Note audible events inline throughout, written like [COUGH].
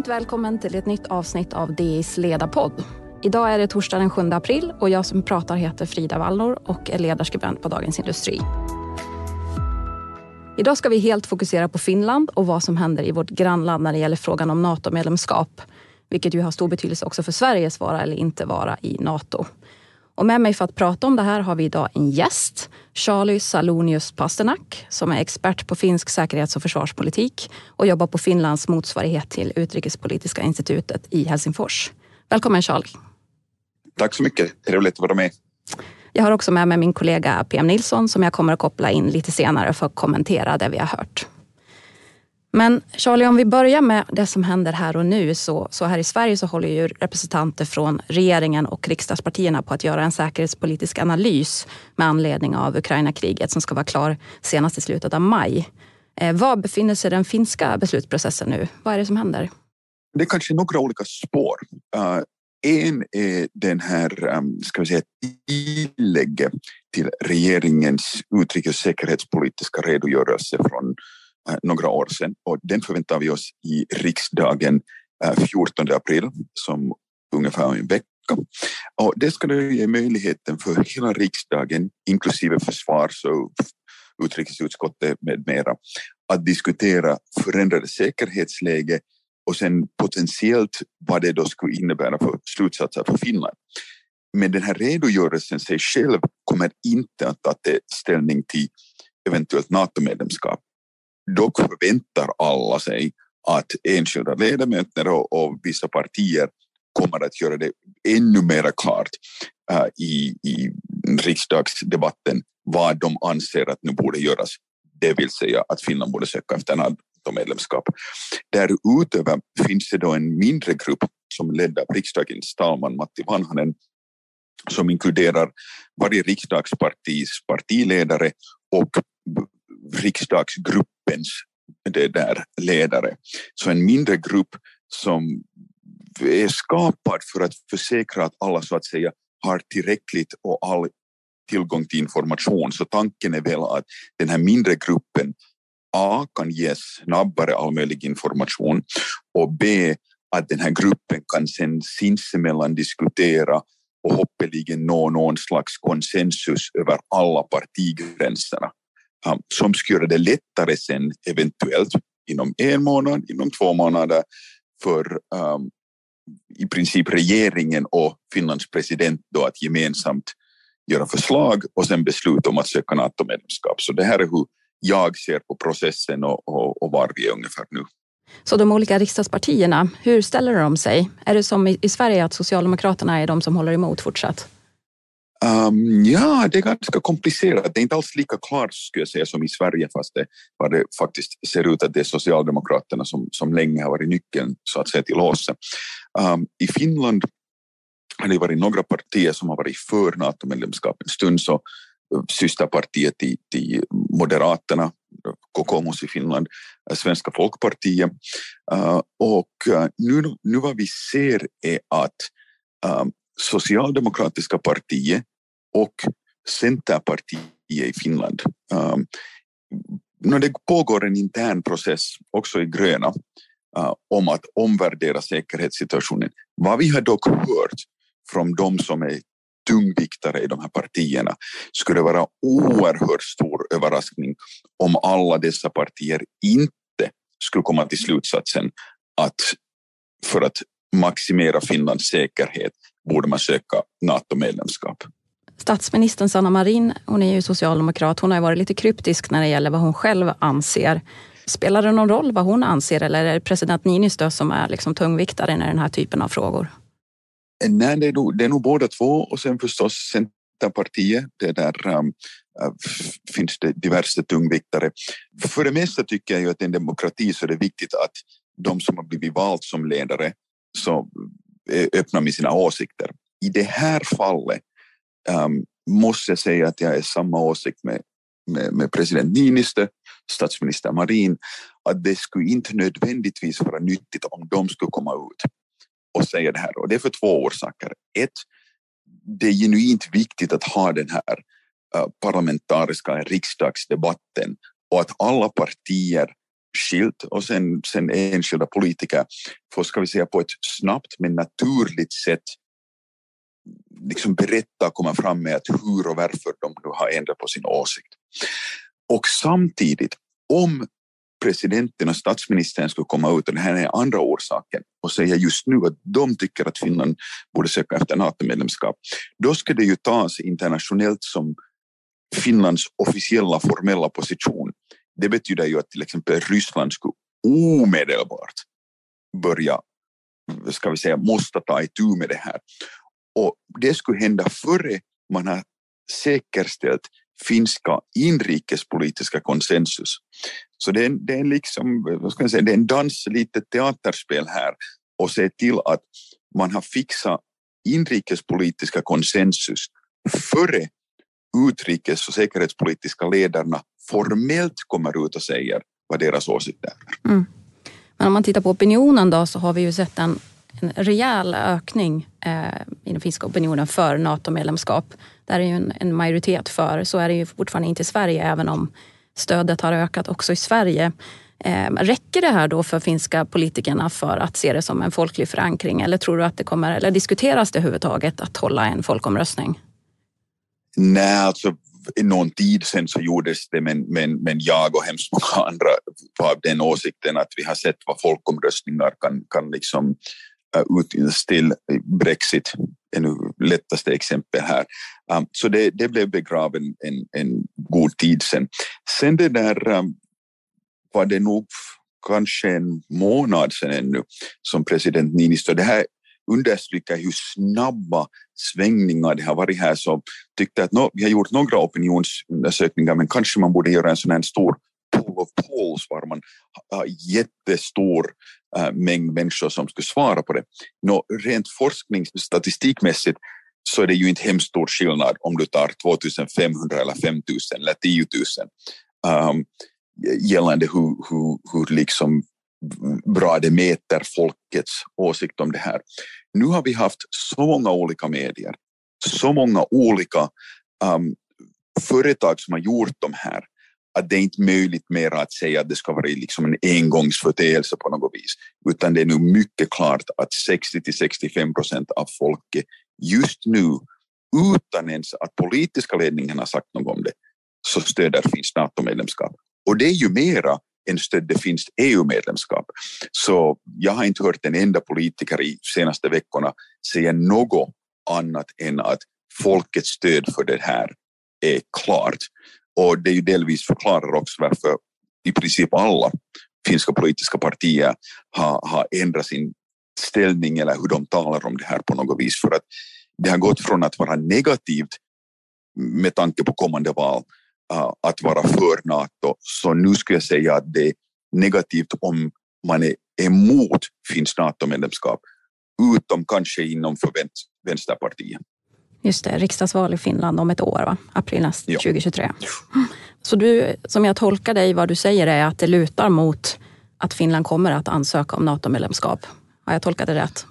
Varmt välkommen till ett nytt avsnitt av DIs ledarpodd. Idag är det torsdag den 7 april och jag som pratar heter Frida Wallnor och är ledarskribent på Dagens Industri. Idag ska vi helt fokusera på Finland och vad som händer i vårt grannland när det gäller frågan om NATO-medlemskap. Vilket ju har stor betydelse också för Sveriges vara eller inte vara i NATO. Och med mig för att prata om det här har vi idag en gäst, Charlie Salonius Pasternak, som är expert på finsk säkerhets och försvarspolitik och jobbar på Finlands motsvarighet till Utrikespolitiska institutet i Helsingfors. Välkommen Charlie. Tack så mycket, trevligt att vara med. Jag har också med mig min kollega PM Nilsson som jag kommer att koppla in lite senare för att kommentera det vi har hört. Men Charlie, om vi börjar med det som händer här och nu. Så, så här i Sverige så håller ju representanter från regeringen och riksdagspartierna på att göra en säkerhetspolitisk analys med anledning av Ukraina-kriget som ska vara klar senast i slutet av maj. Eh, var befinner sig den finska beslutsprocessen nu? Vad är det som händer? Det är kanske några olika spår. Uh, en är den här, um, ska vi säga, tillägget till regeringens utrikes och säkerhetspolitiska redogörelse från Eh, några år sedan och den förväntar vi oss i riksdagen eh, 14 april som ungefär en vecka. Och det ska ge möjligheten för hela riksdagen, inklusive försvars och utrikesutskottet med mera, att diskutera förändrade säkerhetsläge och sen potentiellt vad det då skulle innebära för slutsatser för Finland. Men den här redogörelsen sig själv kommer inte att ta ställning till eventuellt NATO-medlemskap. Dock förväntar alla sig att enskilda ledamöter och, och vissa partier kommer att göra det ännu mer klart äh, i, i riksdagsdebatten vad de anser att nu borde göras. Det vill säga att Finland borde söka efter NATO-medlemskap. Därutöver finns det då en mindre grupp som ledd av riksdagens talman Matti Vanhanen som inkluderar varje riksdagspartis partiledare och riksdagsgrupp gruppens det där ledare. Så en mindre grupp som är skapad för att försäkra att alla så att säga har tillräckligt och all tillgång till information. Så tanken är väl att den här mindre gruppen A kan ge snabbare all möjlig information och B att den här gruppen kan sen sinsemellan diskutera och hoppeligen nå någon slags konsensus över alla partigränserna som skulle göra det lättare sen eventuellt inom en månad, inom två månader för um, i princip regeringen och Finlands president då att gemensamt göra förslag och sen besluta om att söka NATO-medlemskap. Så det här är hur jag ser på processen och, och, och var vi är ungefär nu. Så de olika riksdagspartierna, hur ställer de sig? Är det som i Sverige att Socialdemokraterna är de som håller emot fortsatt? Um, ja, det är ganska komplicerat. Det är inte alls lika klart skulle jag säga som i Sverige fast det, vad det faktiskt ser ut att det är Socialdemokraterna som, som länge har varit nyckeln så att säga till låset. Um, ehm, I Finland har det varit några partier som har varit för NATO-medlemskap en stund så eh, systerpartiet till, till Moderaterna, Kokomus i Finland, eh, Svenska folkpartiet. Uh, och eh, nu, nu vad vi ser är att um, Socialdemokratiska partiet och Centerpartiet i Finland um, det pågår en intern process också i gröna uh, om att omvärdera säkerhetssituationen. Vad vi har dock hört från de som är tungviktare i de här partierna skulle vara oerhört stor överraskning om alla dessa partier inte skulle komma till slutsatsen att för att maximera Finlands säkerhet borde man söka NATO-medlemskap. Statsministern Sanna Marin, hon är ju socialdemokrat, hon har varit lite kryptisk när det gäller vad hon själv anser. Spelar det någon roll vad hon anser eller är det president Niinistö som är liksom tungviktaren i den här typen av frågor? Nej, det är, nog, det är nog båda två och sen förstås Centerpartiet. Det där um, äh, finns det diverse tungviktare. För det mesta tycker jag ju att i en demokrati så är det viktigt att de som har blivit valt som ledare så äh, är öppna med sina åsikter. I det här fallet um, måste jag säga att jag är samma åsikt med, med, med president Niinistö, statsminister Marin, att det skulle inte nödvändigtvis vara nyttigt om de skulle komma ut och säga det här. Och det är för två orsaker. Ett, det är genuint viktigt att ha den här uh, parlamentariska riksdagsdebatten och att alla partier skilt och sen, sen enskilda politiker får, ska vi säga, på ett snabbt men naturligt sätt liksom berätta och komma fram med att hur och varför de nu har ändrat på sin åsikt. Och samtidigt, om presidenten och statsministern skulle komma ut, och det här är andra orsaken, och säga just nu att de tycker att Finland borde söka efter NATO-medlemskap, då ska det ju tas internationellt som Finlands officiella formella position. Det betyder ju att till exempel Ryssland skulle omedelbart börja, ska vi säga, måste ta itu med det här. Och det skulle hända före man har säkerställt finska inrikespolitiska konsensus. Så det är, det är liksom, vad ska jag säga, det är en dans, lite teaterspel här och se till att man har fixat inrikespolitiska konsensus före utrikes och säkerhetspolitiska ledarna formellt kommer ut och säger vad deras åsikt är. Mm. Men om man tittar på opinionen då så har vi ju sett en, en rejäl ökning eh, i den finska opinionen för NATO-medlemskap. Där är ju en, en, majoritet för. Så är det ju fortfarande inte i Sverige även om stödet har ökat också i Sverige. Eh, räcker det här då för finska politikerna för att se det som en folklig förankring eller tror du att det kommer, eller diskuteras det överhuvudtaget att hålla en folkomröstning? Nej, alltså någon tid sen så gjordes det men, men, men jag och hemskt många andra var av den åsikten att vi har sett vad folkomröstningar kan, kan liksom Eh, utnyttjas till. Brexit är lättaste exempel här. Um, så det, det blev begraven en, en god tid sen. Sen det där um, var det nog kanske en månad sedan ännu som president Niinistö, det här understryker hur snabba svängningar det har varit här så tyckte att no, vi har gjort några opinionsundersökningar men kanske man borde göra en sån här stor pool of polls var man har jättestor äh, mängd människor som skulle svara på det. Nå, rent forskningsstatistikmässigt så är det ju inte hemskt stor skillnad om du tar 2500 eller 5000 eller 10 000 um, gällande hur, hur, hur liksom bra det mäter folkets åsikt om det här. Nu har vi haft så många olika medier, så många olika um, företag som har gjort de här att det är inte möjligt mer att säga att det ska vara liksom en engångsföreteelse på något vis, utan det är nu mycket klart att 60 till 65 procent av folket just nu, utan ens att politiska ledningen har sagt något om det, så stöder finns NATO-medlemskap. Och det är ju mera än stödde finskt EU-medlemskap. Så jag har inte hört en enda politiker i senaste veckorna säga något annat än att folkets stöd för det här är klart. Och det är ju delvis förklarar också varför i princip alla finska politiska partier har, har ändrat sin ställning eller hur de talar om det här på något vis. För att det har gått från att vara negativt med tanke på kommande val eh, att vara för NATO. Så nu skulle jag säga att det är negativt om man är emot finskt NATO-medlemskap, utom kanske inom för Vänsterpartiet. Just det, riksdagsval i Finland om ett år, va? april näst, ja. 2023. Så du, som jag tolkar dig, vad du säger är att det lutar mot att Finland kommer att ansöka om NATO-medlemskap. Har jag tolkat det rätt?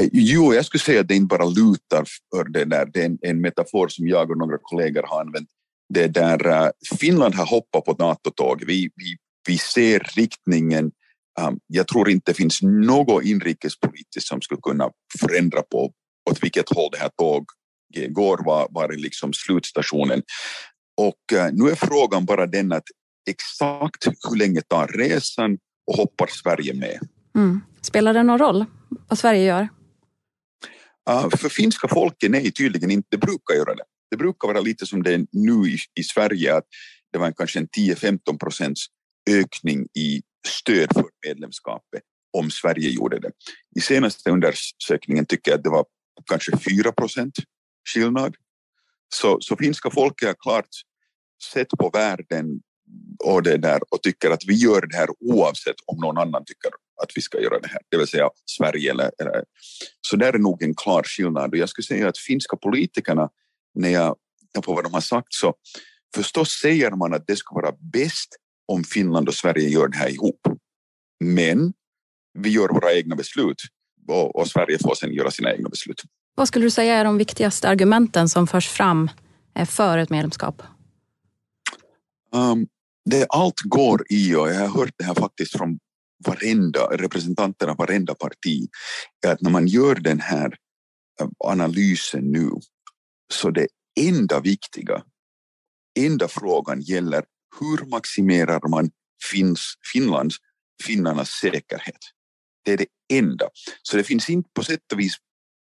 Eh, jo, jag skulle säga att det inte bara lutar för det där. Det är en, en metafor som jag och några kollegor har använt det där uh, Finland har hoppat på NATO-tåg. Vi, vi, vi ser riktningen. Um, jag tror inte det finns något inrikespolitiskt som skulle kunna förändra på åt vilket håll det här tåget går, var, var liksom slutstationen. Och uh, nu är frågan bara den att exakt hur länge tar resan och hoppar Sverige med? Mm. Spelar det någon roll vad Sverige gör? Uh, för finska folket nej, tydligen inte. Det brukar göra det det brukar vara lite som det är nu i, i Sverige, att det var en, kanske en 10-15 procents ökning i stöd för medlemskapet om Sverige gjorde det. I senaste undersökningen tycker jag att det var kanske 4 procent skillnad. Så, så finska folket har klart sett på världen och det där och tycker att vi gör det här oavsett om någon annan tycker att vi ska göra det här, det vill säga Sverige. Eller, eller. Så där är nog en klar skillnad och jag skulle säga att finska politikerna när jag på vad de har sagt så förstås säger man att det ska vara bäst om Finland och Sverige gör det här ihop. Men vi gör våra egna beslut och, och Sverige får sedan göra sina egna beslut. Vad skulle du säga är de viktigaste argumenten som förs fram eh, för ett medlemskap? Um, det allt går i, och jag har hört det här faktiskt från varenda, representanter av varenda parti, att när man gör den här eh, analysen nu, så det enda viktiga, enda frågan gäller hur maximerar man Finns, Finlands, finnarnas säkerhet? Det är det enda. Så det finns inte på sätt och vis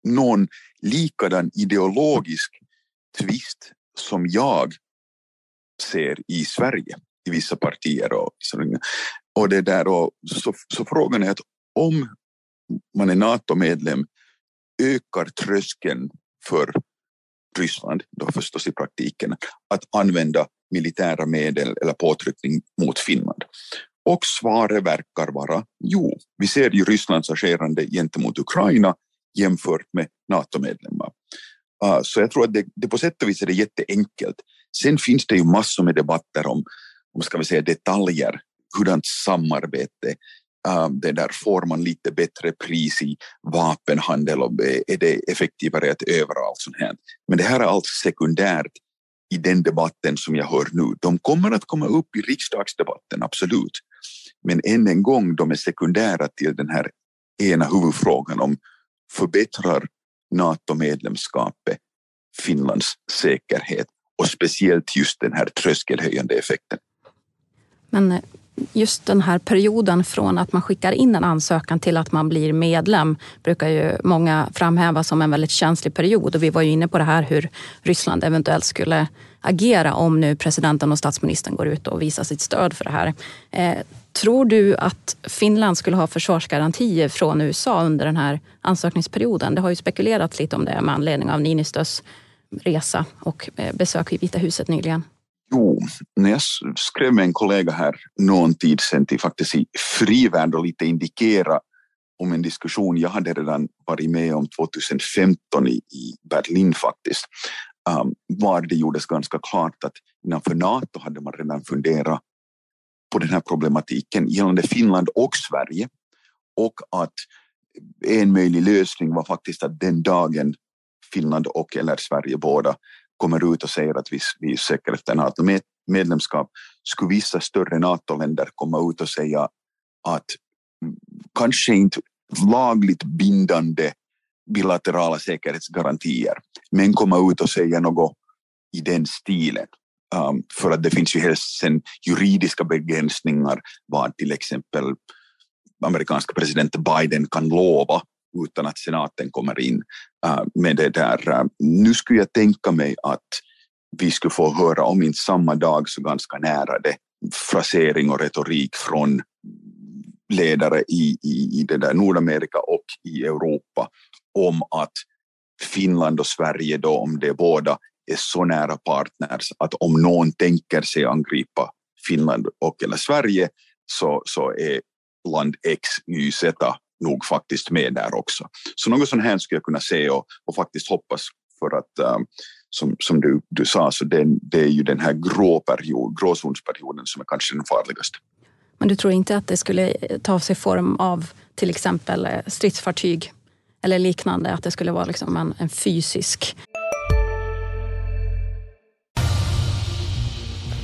någon likadan ideologisk tvist som jag ser i Sverige i vissa partier. Och, och det där och, så, så frågan är att om man är NATO-medlem ökar tröskeln för Ryssland, då förstås i praktiken, att använda militära medel eller påtryckning mot Finland. Och svaret verkar vara jo. Vi ser ju Rysslands agerande gentemot Ukraina jämfört med NATO-medlemmar. Uh, så jag tror att det, det, på sätt och vis är det jätteenkelt. Sen finns det ju massor med debatter om, om ska vi säga, detaljer, hurdant samarbete, ah, det där får man lite bättre pris i vapenhandel och är det effektivare att öva allt sånt här. Men det här är allt sekundärt i den debatten som jag hör nu. De kommer att komma upp i riksdagsdebatten, absolut. Men än en gång, de är sekundära till den här ena huvudfrågan om förbättrar NATO-medlemskapet Finlands säkerhet och speciellt just den här tröskelhöjande effekten. Men eh, just den här perioden från att man skickar in en ansökan till att man blir medlem brukar ju många framhäva som en väldigt känslig period. Och vi var ju inne på det här hur Ryssland eventuellt skulle agera om nu presidenten och statsministern går ut och visar sitt stöd för det här. Eh, Tror du att Finland skulle ha försvarsgarantier från USA under den här ansökningsperioden? Det har ju spekulerats lite om det med anledning av Niinistös resa och eh, besök i Vita huset nyligen. Jo, när jag skrev med en kollega här någon tid sedan till faktiskt i Frivärd och lite indikera om en diskussion jag hade redan varit med om 2015 i, i Berlin faktiskt, um, var det gjordes ganska klart att innanför Nato hade man redan funderat på den här problematiken gällande Finland och Sverige och att en möjlig lösning var faktiskt att den dagen Finland och eller Sverige båda kommer ut och säger att vi, vi söker efter NATO-medlemskap, skulle vissa större NATO-länder komma ut och säga att kanske inte lagligt bindande bilaterala säkerhetsgarantier, men komma ut och säga något i den stilen. Um, för att det finns ju helst sen juridiska begränsningar vad till exempel amerikanska president Biden kan lova utan att senaten kommer in uh, med det där. Uh, nu skulle jag tänka mig att vi skulle få höra, om inte samma dag så ganska nära det, frasering och retorik från ledare i, i, i det där Nordamerika och i Europa om att Finland och Sverige då, om det båda är så nära partners att om någon tänker sig angripa Finland och eller Sverige så, så är land X, Y, Z nog faktiskt med där också. Så något sånt här skulle jag kunna se och, och faktiskt hoppas för att um, som, som du, du sa, så det, det är ju den här grå period, gråzonsperioden som är kanske den farligaste. Men du tror inte att det skulle ta sig form av till exempel stridsfartyg eller liknande, att det skulle vara liksom en, en fysisk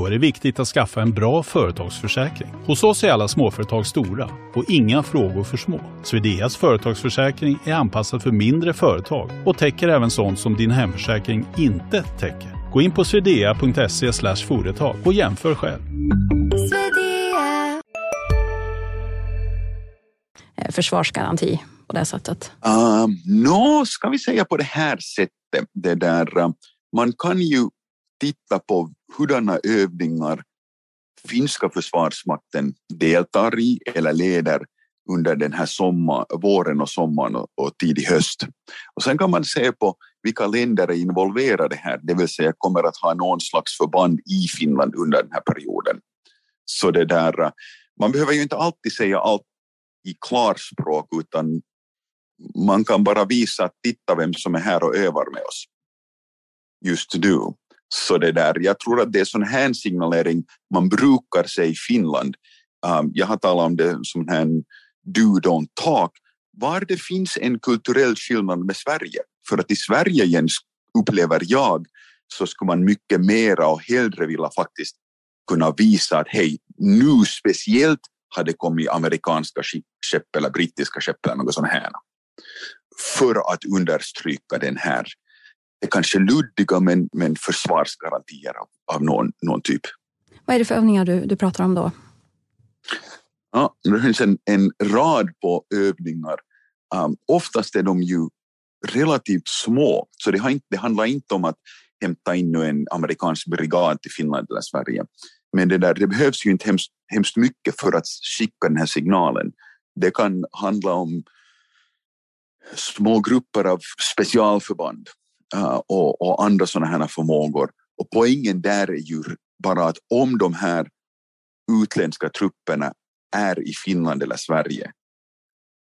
Då är det viktigt att skaffa en bra företagsförsäkring. Hos oss är alla småföretag stora och inga frågor för små. Swedeas företagsförsäkring är anpassad för mindre företag och täcker även sånt som din hemförsäkring inte täcker. Gå in på swedea.se företag och jämför själv. Eh, försvarsgaranti på det sättet? Uh, Nå, no, ska vi säga på det här sättet. Det där, uh, man kan ju titta på hurdana övningar finska försvarsmakten deltar i eller leder under den här sommar, våren och sommaren och, och tidig höst. Och sen kan man se på vilka länder är involverade här, det vill säga kommer att ha någon slags förband i Finland under den här perioden. Så det där, man behöver ju inte alltid säga allt i klarspråk utan man kan bara visa att titta vem som är här och övar med oss just nu. Så det där, jag tror att det är sån här signalering man brukar se i Finland. Um, jag har talat om det som en do don't talk, var det finns en kulturell skillnad med Sverige. För att i Sverige, Jens, upplever jag, så skulle man mycket mera och hellre vilja faktiskt kunna visa att hej, nu speciellt har det kommit amerikanska skepp eller brittiska skepp eller något sånt här. För att understryka den här, det kanske luddiga men, men försvarsgarantier av, av någon, någon typ. Vad är det för övningar du, du pratar om då? Ja, det finns en, en rad på övningar. Um, oftast är de ju relativt små, så det, har inte, det handlar inte om att hämta in en amerikansk brigad till Finland eller Sverige. Men det, där, det behövs ju inte hemskt, hemskt mycket för att skicka den här signalen. Det kan handla om små grupper av specialförband Eh, och, och, andra sådana här förmågor. Och poängen där är ju bara att om de här utländska trupperna är i Finland eller Sverige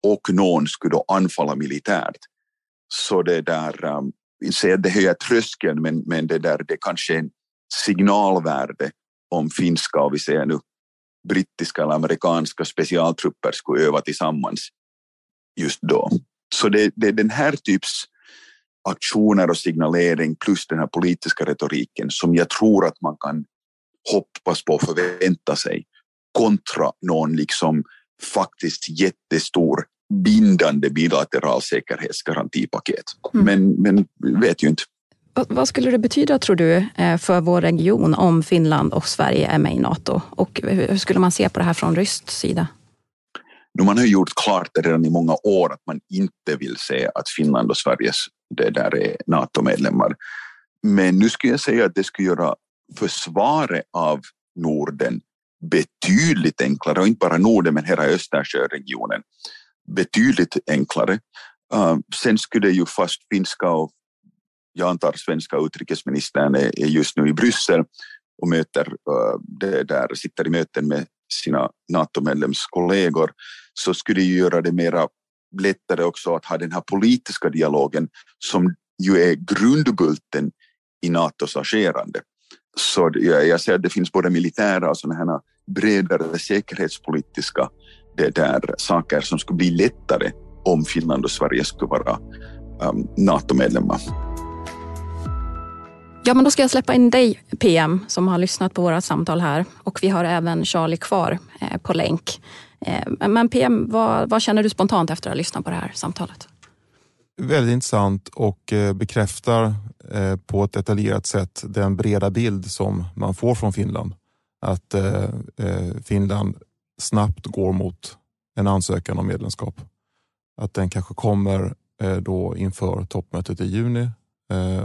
och någon skulle då anfalla militärt så det där, eh, um, säger det höjer tröskeln men, men det där det kanske är en signalvärde om finska och vi säger nu brittiska eller amerikanska specialtrupper skulle öva tillsammans just då. Så det, det är den här typs aktioner och signalering plus den här politiska retoriken som jag tror att man kan hoppas på och förvänta sig kontra någon liksom faktiskt jättestor bindande bilateral säkerhetsgarantipaket. Mm. Men, men vet ju inte. Vad skulle det betyda, tror du, eh, för vår region om Finland och Sverige är med i Nato? Och hur skulle man se på det här från rysk sida? Man har gjort klart det redan i många år att man inte vill se att Finland och Sveriges det där är NATO-medlemmar. Men nu skulle jag säga att det skulle göra försvaret av Norden betydligt enklare, och inte bara Norden men hela Östersjöregionen, betydligt enklare. Uh, sen skulle ju fast finska och jag antar svenska utrikesministern är, just nu i Bryssel och möter, uh, det där, sitter i möten med sina NATO-medlemskollegor så skulle det göra det mera lättare också att ha den här politiska dialogen som ju är grundbulten i Natos agerande. Så jag, jag ser att det finns både militära och sådana här bredare säkerhetspolitiska det där saker som skulle bli lättare om Finland och Sverige skulle vara um, NATO-medlemmar. Ja, men då ska jag släppa in dig PM som har lyssnat på våra samtal här och vi har även Charlie kvar eh, på länk. Eh, men PM, vad, vad, känner du spontant efter att ha lyssnat på det här samtalet? Väldigt intressant och eh, bekräftar eh, på ett detaljerat sätt den breda bild som man får från Finland. Att eh, eh, Finland snabbt går mot en ansökan om medlemskap. Att den kanske kommer då inför toppmötet i juni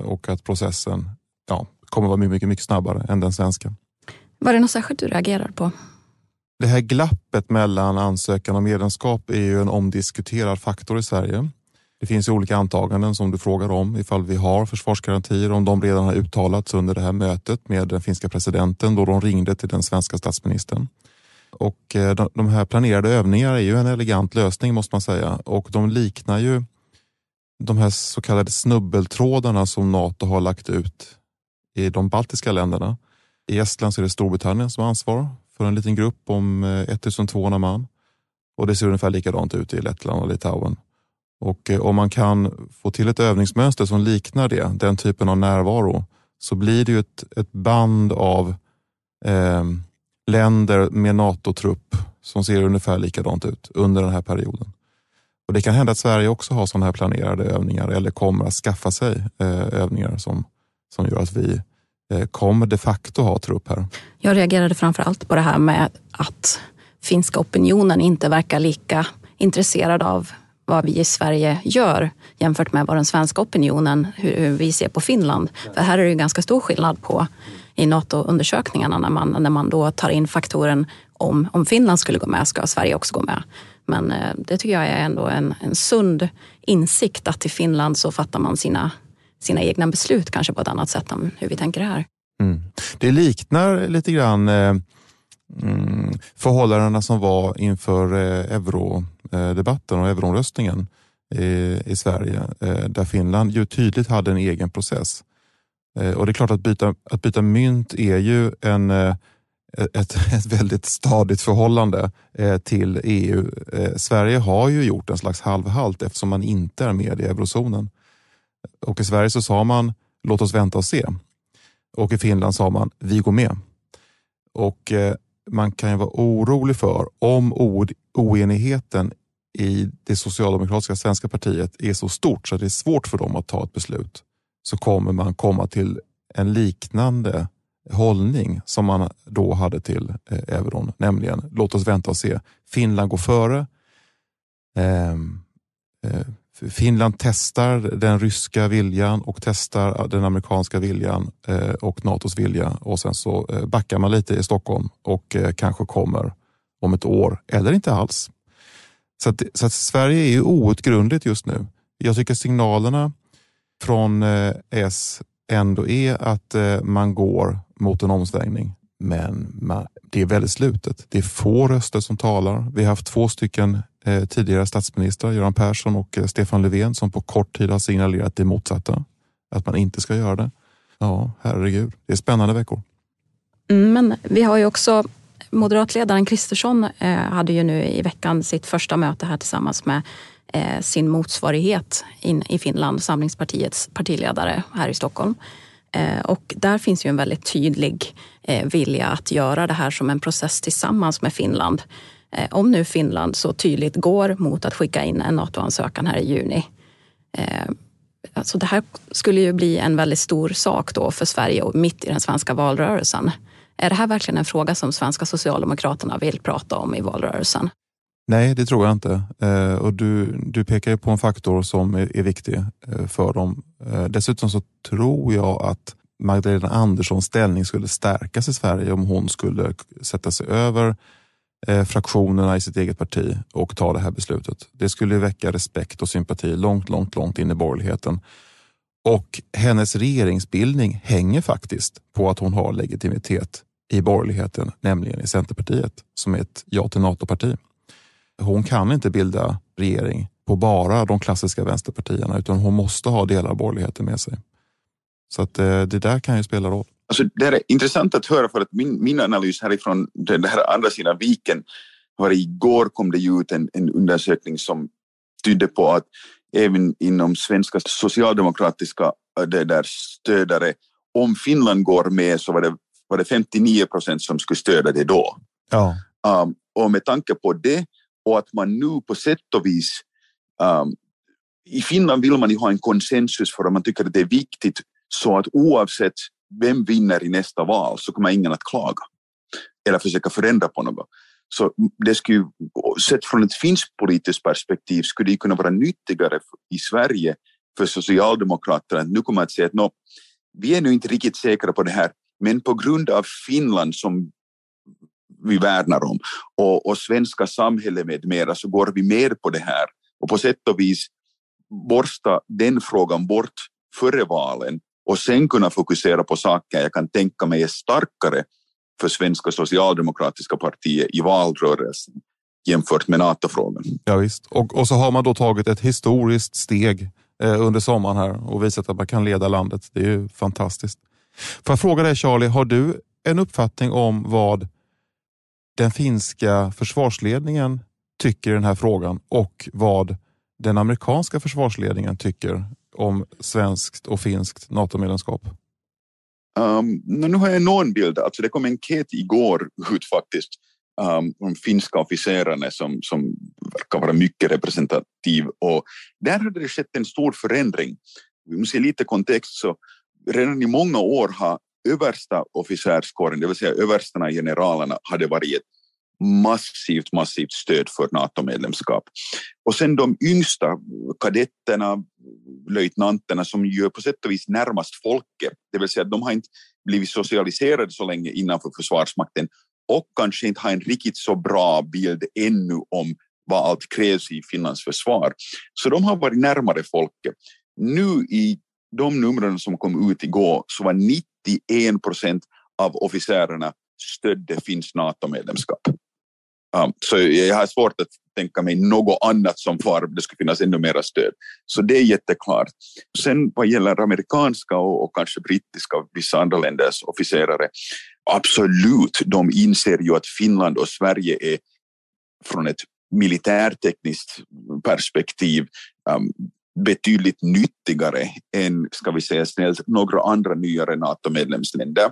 och att processen ja, kommer vara mycket, mycket snabbare än den svenska. Var det något särskilt du reagerar på? Det här glappet mellan ansökan och medlemskap är ju en omdiskuterad faktor i Sverige. Det finns ju olika antaganden som du frågar om ifall vi har försvarsgarantier, om de redan har uttalats under det här mötet med den finska presidenten då de ringde till den svenska statsministern. Och eh, de här planerade övningarna är ju en elegant lösning måste man säga och de liknar ju de här så kallade snubbeltrådarna som Nato har lagt ut i de baltiska länderna. I Estland så är det Storbritannien som har ansvar för en liten grupp om eh, 1200 man och det ser ungefär likadant ut i Lettland och Litauen. Och eh, om man kan få till ett övningsmönster som liknar det, den typen av närvaro, så blir det ju ett, ett band av eh, länder med NATO-trupp som ser ungefär likadant ut under den här perioden. Och Det kan hända att Sverige också har sådana här planerade övningar eller kommer att skaffa sig eh, övningar som, som gör att vi eh, kommer de facto ha trupp här. Jag reagerade framför allt på det här med att finska opinionen inte verkar lika intresserad av vad vi i Sverige gör jämfört med vad den svenska opinionen, hur, vi ser på Finland. För här är det ju ganska stor skillnad på i NATO-undersökningarna när man, när man då tar in faktoren om, om Finland skulle gå med ska Sverige också gå med. Men eh, det tycker jag är ändå en, en sund insikt att i Finland så fattar man sina, sina egna beslut kanske på ett annat sätt än hur vi tänker här. Mm. Det liknar lite grann eh, mm, förhållandena som var inför eh, eurodebatten och euroomröstningen i, i Sverige, eh, där Finland ju tydligt hade en egen process. Eh, och det är klart att byta, att byta mynt är ju en eh, ett, [LAUGHS] ett väldigt stadigt förhållande eh, till EU. Eh, Sverige har ju gjort en slags halvhalt eftersom man inte är med i eurozonen. Och i Sverige så sa man låt oss vänta och se. Och i Finland sa man vi går med. Och eh, man kan ju vara orolig för om oenigheten i det socialdemokratiska svenska partiet är så stort så att det är svårt för dem att ta ett beslut så kommer man komma till en liknande hållning som man då hade till eh, euron, nämligen låt oss vänta och se. Finland går före. Ehm, eh, Finland testar den ryska viljan och testar den amerikanska viljan eh, och Natos vilja och sen så eh, backar man lite i Stockholm och eh, kanske kommer om ett år eller inte alls. Så, att, så att Sverige är ju outgrundligt just nu. Jag tycker signalerna från S ändå är att man går mot en omsvängning. Men det är väldigt slutet. Det är få röster som talar. Vi har haft två stycken eh, tidigare statsministrar, Göran Persson och eh, Stefan Löfven, som på kort tid har signalerat det motsatta. Att man inte ska göra det. Ja, herregud. Det är spännande veckor. Mm, men vi har ju också moderatledaren Kristersson eh, hade ju nu i veckan sitt första möte här tillsammans med eh, sin motsvarighet in i Finland, Samlingspartiets partiledare här i Stockholm. Eh, och där finns ju en väldigt tydlig eh, vilja att göra det här som en process tillsammans med Finland. Eh, om nu Finland så tydligt går mot att skicka in en NATO-ansökan här i juni. Eh, alltså det här skulle ju bli en väldigt stor sak då för Sverige och mitt i den svenska valrörelsen. Är det här verkligen en fråga som svenska Socialdemokraterna vill prata om i valrörelsen? Nej, det tror jag inte. Eh, och du, du pekar på en faktor som är, är viktig för dem. Dessutom så tror jag att Magdalena Anderssons ställning skulle stärkas i Sverige om hon skulle sätta sig över Eh, fraktionerna i sitt eget parti och ta det här beslutet. Det skulle väcka respekt och sympati långt, långt, långt in i borgerligheten. Och hennes regeringsbildning hänger faktiskt på att hon har legitimitet i borgerligheten, nämligen i Centerpartiet som är ett ja till NATO-parti hon kan inte bilda regering på bara de klassiska vänsterpartierna utan hon måste ha delar av borgerligheten med sig. Så att eh, det där kan ju spela roll. Alltså, det är intressant att höra för att min, min analys härifrån den här andra sidan viken var igår kom det ut en, en undersökning som tydde på att även inom svenska socialdemokratiska eh, det där stödare, om Finland går med så var det, var det 59 procent som skulle stödja det då. Ja. Um, och med tanke på det och att man nu på sätt och vis um, i Finland vill man ju ha en konsensus för att man tycker att det är viktigt så att oavsett vem vinner i nästa val så kommer ingen att klaga. Eller försöka förändra på något. Så det skulle, sett från ett finskt politiskt perspektiv skulle det kunna vara nyttigare i Sverige för Socialdemokraterna att nu kommer att säga att no, vi är nu inte riktigt säkra på det här men på grund av Finland som vi värnar om och, och svenska samhället med mera så går vi med på det här. Och på sätt och vis borsta den frågan bort före valen och sen kunna fokusera på saker jag kan tänka mig är starkare för svenska socialdemokratiska partiet i valrörelsen jämfört med NATO-frågan. Ja, visst. Och, och så har man då tagit ett historiskt steg eh, under sommaren här och visat att man kan leda landet. Det är ju fantastiskt. Får jag fråga dig Charlie, har du en uppfattning om vad den finska försvarsledningen tycker i den här frågan och vad den amerikanska försvarsledningen tycker om svenskt och finskt NATO-medlemskap? Um, nu har jag någon bild, alltså det kom en enkät igår ut faktiskt um, om finska officerarna som, som verkar vara mycket representativ och där hade det skett en stor förändring. Vi måste ge lite kontext så redan i många år har översta officerskåren, det vill säga överstarna, generalerna, hade varit ett massivt, massivt stöd för NATO-medlemskap. Och sen de yngsta kadetterna, löjtnanterna som ju på sätt och vis närmast folket, det vill säga att de har inte blivit socialiserade så länge innanför Försvarsmakten och kanske inte har en riktigt så bra bild ännu om vad allt krävs i Finlands försvar. Så de har varit närmare folket. Nu i de numren som kom ut igår så var 91 procent av officerarna stödde finns NATO-medlemskap. Um, så jag har svårt att tänka mig något annat som far, det skulle finnas ännu mera stöd. Så det är jätteklart. Sen vad gäller amerikanska och, och kanske brittiska och vissa andra länders officerare, absolut, de inser ju att Finland och Sverige är från ett militärtekniskt perspektiv um, betydligt nyttigare än, ska vi säga snällt, några andra nyare NATO-medlemsländer.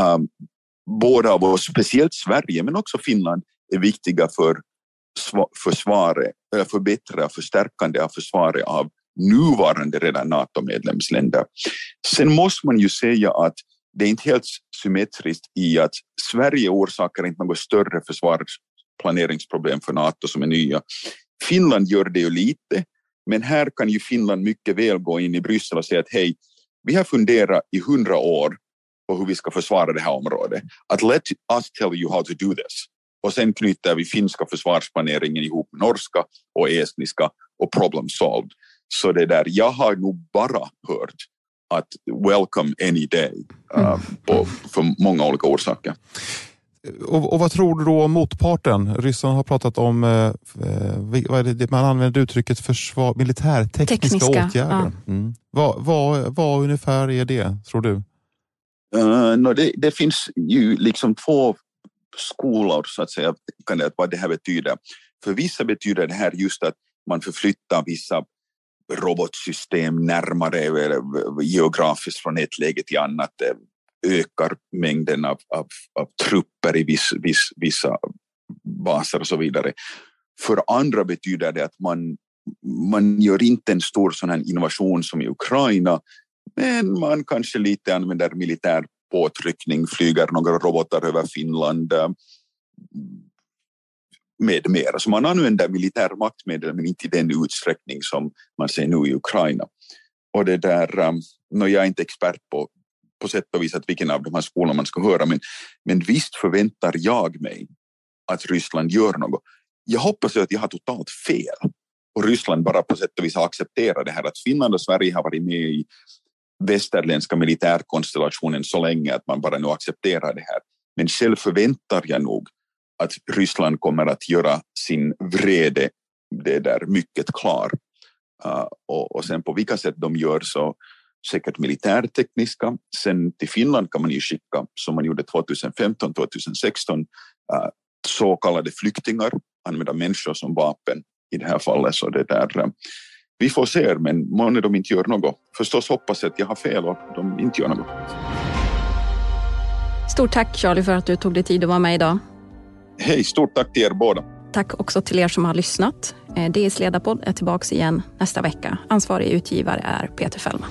Um, båda av oss, speciellt Sverige men också Finland, är viktiga för försvaret, förbättra förstärkande av försvaret av nuvarande redan NATO-medlemsländer. Sen måste man ju säga att det är inte helt symmetriskt i att Sverige orsakar inte något större försvarsplaneringsproblem för NATO som är nya. Finland gör det ju lite, men här kan ju Finland mycket väl gå in i Bryssel och säga att hej, vi har funderat i hundra år på hur vi ska försvara det här området. Att let us tell you how to do this. Och sen knyter vi finska försvarsplaneringen ihop med norska och estniska och problem solved. Så det där, jag har nog bara hört att welcome any day uh, mm. på, för många olika orsaker. Och, och, vad tror du då om motparten? Ryssarna har pratat om, eh, eh vad är det, man använder uttrycket försvar, militärtekniska Tekniska, åtgärder. Ja. Mm. Vad, vad, vad ungefär är det, tror du? Uh, no, det, det, finns ju liksom två skolor så att säga, kan det, vad det här betyder. För vissa betyder det här just att man förflyttar vissa robotsystem närmare geografiskt från ett läge till annat, eh, ökar mängden av, av, av trupper i viss, viss, vissa baser och så vidare. För andra betyder det att man, man gör inte en stor sån här innovation som i Ukraina, men man kanske lite använder militär påtryckning, flyger några robotar över Finland eh, med mera. Så man använder militär maktmedel men inte i den utsträckning som man ser nu i Ukraina. Och det där, eh, no, jag är inte expert på, på sätt och vis att vilken av de här skolorna man ska höra men, men visst förväntar jag mig att Ryssland gör något. Jag hoppas att jag har totalt fel och Ryssland bara på sätt och vis har accepterat det här att Finland och Sverige har varit med i västerländska militärkonstellationen så länge att man bara nu accepterar det här. Men själv förväntar jag nog att Ryssland kommer att göra sin vrede det där mycket klar. Uh, och, och sen på vilka sätt de gör så säkert militärtekniska. Sen till Finland kan man ju skicka, som man gjorde 2015, 2016, uh, så kallade flyktingar, använda människor som vapen i det här fallet. Så det där, uh, vi får se, men månne de inte gör något. Förstås hoppas jag att jag har fel och de inte gör något. Stort tack Charlie för att du tog dig tid att vara med idag. Hej, stort tack till er båda. Tack också till er som har lyssnat. Eh, DS ledarpodd är tillbaka igen nästa vecka. Ansvarig utgivare är Peter Fällman.